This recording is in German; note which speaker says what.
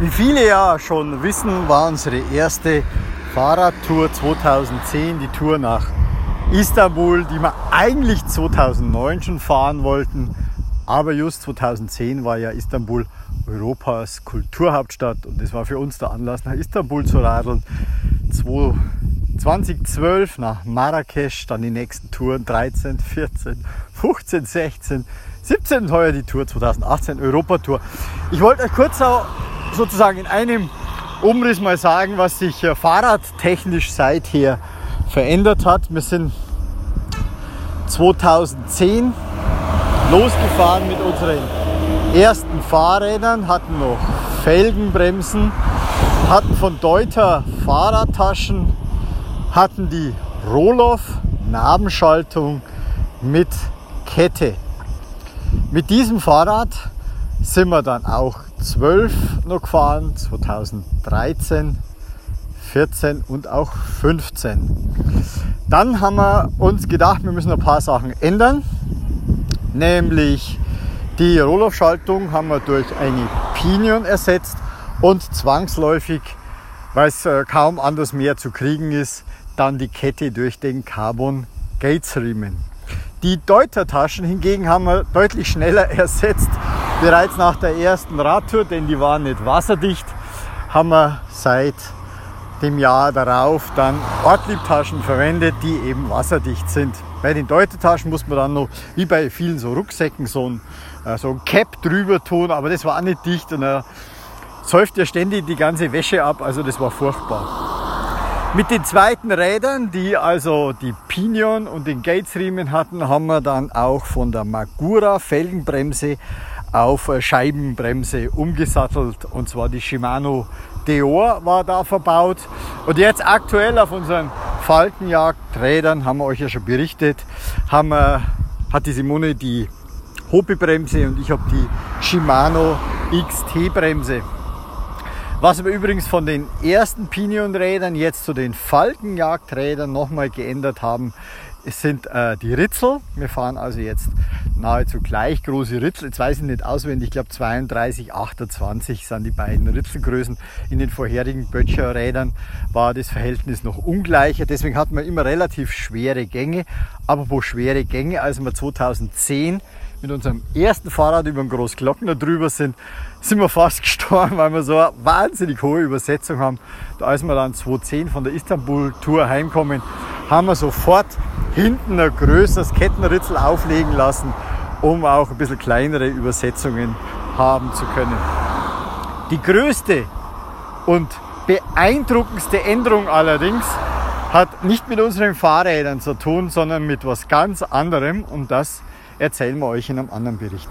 Speaker 1: Wie viele ja schon wissen, war unsere erste Fahrradtour 2010 die Tour nach Istanbul, die wir eigentlich 2009 schon fahren wollten. Aber just 2010 war ja Istanbul Europas Kulturhauptstadt und das war für uns der Anlass, nach Istanbul zu radeln. 2012 nach Marrakesch, dann die nächsten Touren 13, 14, 15, 16, 17 und heuer die Tour 2018 Europatour. Ich wollte euch kurz sozusagen in einem Umriss mal sagen, was sich äh, fahrradtechnisch seither verändert hat. Wir sind 2010 losgefahren mit unseren ersten Fahrrädern, hatten noch Felgenbremsen, hatten von Deuter Fahrradtaschen, hatten die Roloff Nabenschaltung mit Kette. Mit diesem Fahrrad sind wir dann auch 12 noch gefahren, 2013, 14 und auch 15. Dann haben wir uns gedacht, wir müssen ein paar Sachen ändern. Nämlich die Rollaufschaltung haben wir durch eine Pinion ersetzt und zwangsläufig, weil es äh, kaum anders mehr zu kriegen ist, dann die Kette durch den Carbon Gates Riemen. Die Deuter-Taschen hingegen haben wir deutlich schneller ersetzt. Bereits nach der ersten Radtour, denn die waren nicht wasserdicht, haben wir seit dem Jahr darauf dann Ortliebtaschen verwendet, die eben wasserdicht sind. Bei den Deutetaschen muss man dann noch, wie bei vielen so Rucksäcken, so ein, äh, so ein Cap drüber tun, aber das war nicht dicht und er säuft ja ständig die ganze Wäsche ab, also das war furchtbar. Mit den zweiten Rädern, die also die Pinion und den Gatesriemen hatten, haben wir dann auch von der Magura Felgenbremse auf Scheibenbremse umgesattelt und zwar die Shimano Deor war da verbaut und jetzt aktuell auf unseren Falkenjagdrädern haben wir euch ja schon berichtet, haben wir, hat die Simone die Hopi-Bremse und ich habe die Shimano XT-Bremse. Was wir übrigens von den ersten Pinion-Rädern jetzt zu den Falkenjagdrädern nochmal geändert haben, sind äh, die Ritzel. Wir fahren also jetzt nahezu gleich große Ritzel. Jetzt weiß ich nicht auswendig, ich glaube 32, 28 sind die beiden Ritzelgrößen. In den vorherigen Böttcher-Rädern war das Verhältnis noch ungleicher. Deswegen hatten wir immer relativ schwere Gänge. Aber wo schwere Gänge, als wir 2010 mit unserem ersten Fahrrad über den Großglockner drüber sind, sind wir fast gestorben, weil wir so eine wahnsinnig hohe Übersetzung haben. Da als wir dann 2010 von der Istanbul-Tour heimkommen, haben wir sofort hinten ein größeres Kettenritzel auflegen lassen, um auch ein bisschen kleinere Übersetzungen haben zu können. Die größte und beeindruckendste Änderung allerdings hat nicht mit unseren Fahrrädern zu tun, sondern mit was ganz anderem und das erzählen wir euch in einem anderen Bericht.